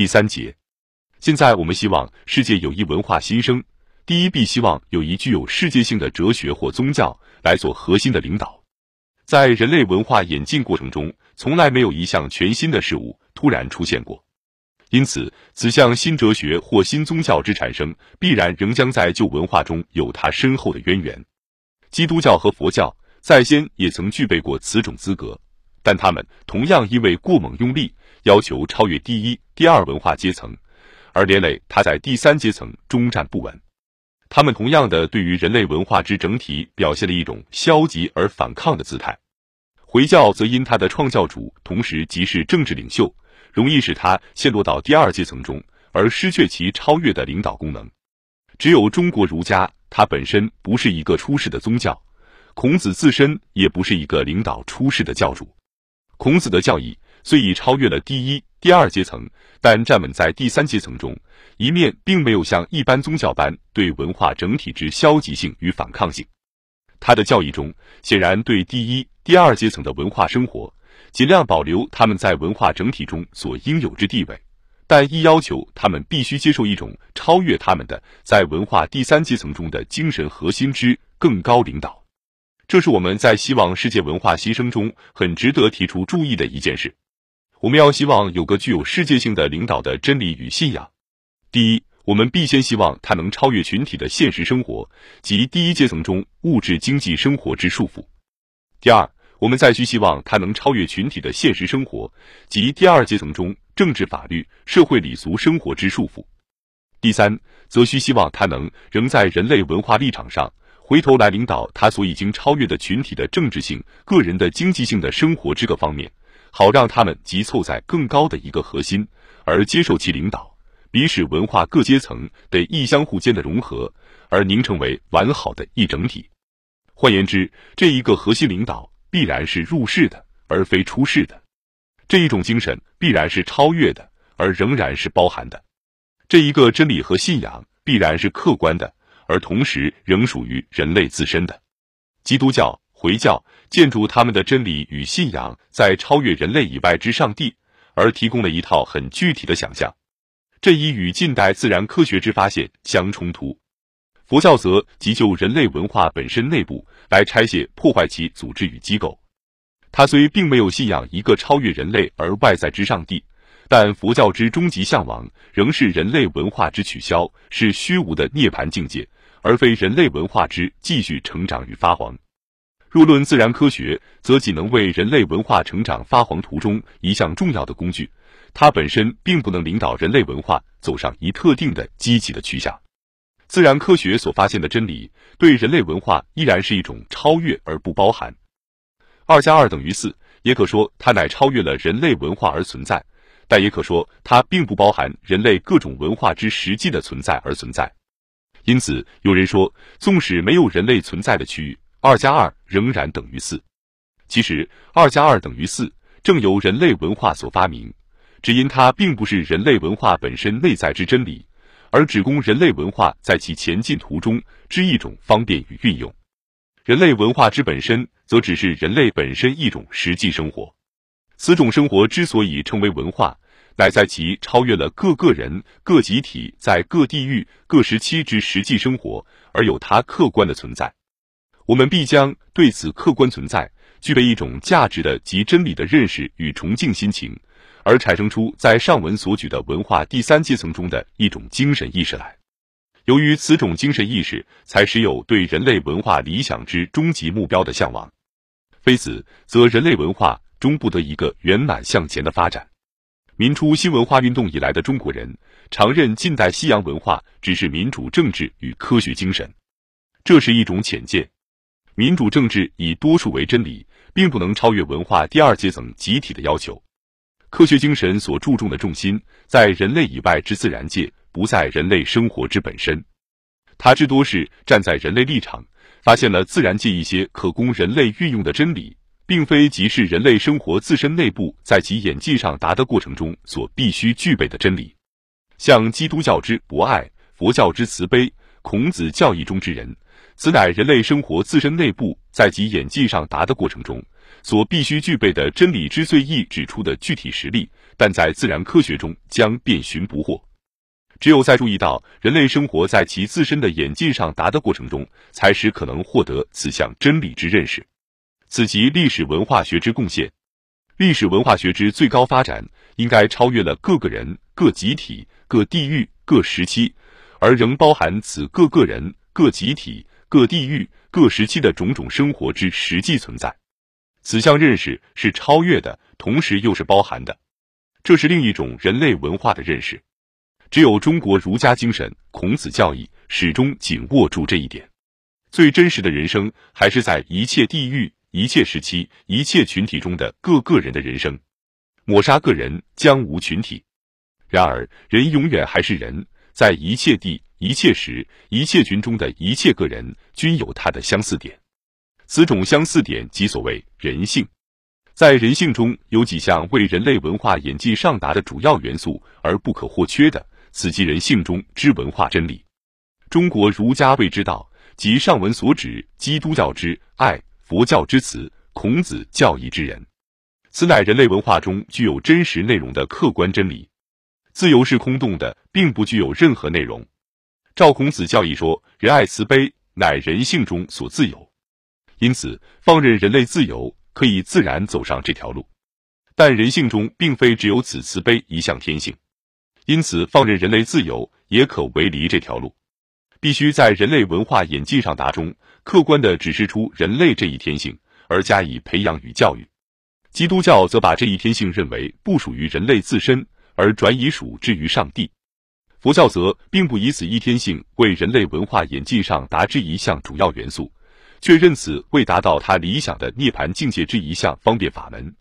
第三节，现在我们希望世界有一文化新生，第一必希望有一具有世界性的哲学或宗教来做核心的领导。在人类文化演进过程中，从来没有一项全新的事物突然出现过，因此，此项新哲学或新宗教之产生，必然仍将在旧文化中有它深厚的渊源。基督教和佛教在先也曾具备过此种资格，但他们同样因为过猛用力。要求超越第一、第二文化阶层，而连累他在第三阶层中站不稳。他们同样的对于人类文化之整体表现了一种消极而反抗的姿态。回教则因他的创教主同时即是政治领袖，容易使他陷落到第二阶层中，而失去其超越的领导功能。只有中国儒家，它本身不是一个出世的宗教，孔子自身也不是一个领导出世的教主。孔子的教义。虽已超越了第一、第二阶层，但站稳在第三阶层中，一面并没有像一般宗教般对文化整体之消极性与反抗性。他的教义中显然对第一、第二阶层的文化生活尽量保留他们在文化整体中所应有之地位，但亦要求他们必须接受一种超越他们的在文化第三阶层中的精神核心之更高领导。这是我们在希望世界文化牺牲中很值得提出注意的一件事。我们要希望有个具有世界性的领导的真理与信仰。第一，我们必先希望它能超越群体的现实生活及第一阶层中物质经济生活之束缚。第二，我们再需希望它能超越群体的现实生活及第二阶层中政治、法律、社会礼俗生活之束缚。第三，则需希望它能仍在人类文化立场上回头来领导他所已经超越的群体的政治性、个人的经济性的生活这个方面。好让他们集凑在更高的一个核心，而接受其领导，彼使文化各阶层得亦相互间的融合，而凝成为完好的一整体。换言之，这一个核心领导必然是入世的，而非出世的；这一种精神必然是超越的，而仍然是包含的；这一个真理和信仰必然是客观的，而同时仍属于人类自身的。基督教。回教建筑他们的真理与信仰在超越人类以外之上帝，而提供了一套很具体的想象，这已与近代自然科学之发现相冲突。佛教则即就人类文化本身内部来拆卸破坏其组织与机构。他虽并没有信仰一个超越人类而外在之上帝，但佛教之终极向往仍是人类文化之取消，是虚无的涅槃境界，而非人类文化之继续成长与发黄。若论自然科学，则仅能为人类文化成长发黄途中一项重要的工具，它本身并不能领导人类文化走上一特定的积极的趋向。自然科学所发现的真理，对人类文化依然是一种超越而不包含。二加二等于四，也可说它乃超越了人类文化而存在，但也可说它并不包含人类各种文化之实际的存在而存在。因此，有人说，纵使没有人类存在的区域。二加二仍然等于四。其实，二加二等于四正由人类文化所发明，只因它并不是人类文化本身内在之真理，而只供人类文化在其前进途中之一种方便与运用。人类文化之本身，则只是人类本身一种实际生活。此种生活之所以称为文化，乃在其超越了各个人、各集体在各地域、各时期之实际生活，而有它客观的存在。我们必将对此客观存在具备一种价值的及真理的认识与崇敬心情，而产生出在上文所举的文化第三阶层中的一种精神意识来。由于此种精神意识，才使有对人类文化理想之终极目标的向往。非此，则人类文化终不得一个圆满向前的发展。民初新文化运动以来的中国人，常认近代西洋文化只是民主政治与科学精神，这是一种浅见。民主政治以多数为真理，并不能超越文化第二阶层集体的要求。科学精神所注重的重心，在人类以外之自然界，不在人类生活之本身。它至多是站在人类立场，发现了自然界一些可供人类运用的真理，并非即是人类生活自身内部在其演进上达的过程中所必须具备的真理。像基督教之博爱，佛教之慈悲，孔子教义中之人。此乃人类生活自身内部在其演进上达的过程中，所必须具备的真理之最易指出的具体实例，但在自然科学中将遍寻不获。只有在注意到人类生活在其自身的演进上达的过程中，才使可能获得此项真理之认识。此即历史文化学之贡献。历史文化学之最高发展，应该超越了各个人、各集体、各地域、各时期，而仍包含此各个人、各集体、各地域、各时期的种种生活之实际存在。此项认识是超越的，同时又是包含的。这是另一种人类文化的认识。只有中国儒家精神、孔子教义始终紧握住这一点。最真实的人生，还是在一切地域、一切时期、一切群体中的各个人的人生。抹杀个人，将无群体。然而，人永远还是人，在一切地、一切时、一切群中的一切个人，均有他的相似点。此种相似点，即所谓人性。在人性中有几项为人类文化演进上达的主要元素，而不可或缺的。此即人性中之文化真理。中国儒家谓之道，即上文所指基督教之爱、佛教之慈、孔子教义之人。此乃人类文化中具有真实内容的客观真理。自由是空洞的，并不具有任何内容。照孔子教义说，仁爱慈悲乃人性中所自由，因此放任人类自由，可以自然走上这条路。但人性中并非只有此慈悲一项天性。因此，放任人类自由也可为离这条路，必须在人类文化演进上达中，客观地指示出人类这一天性，而加以培养与教育。基督教则把这一天性认为不属于人类自身，而转以属之于上帝；佛教则并不以此一天性为人类文化演进上达之一项主要元素，却认此为达到他理想的涅槃境界之一项方便法门。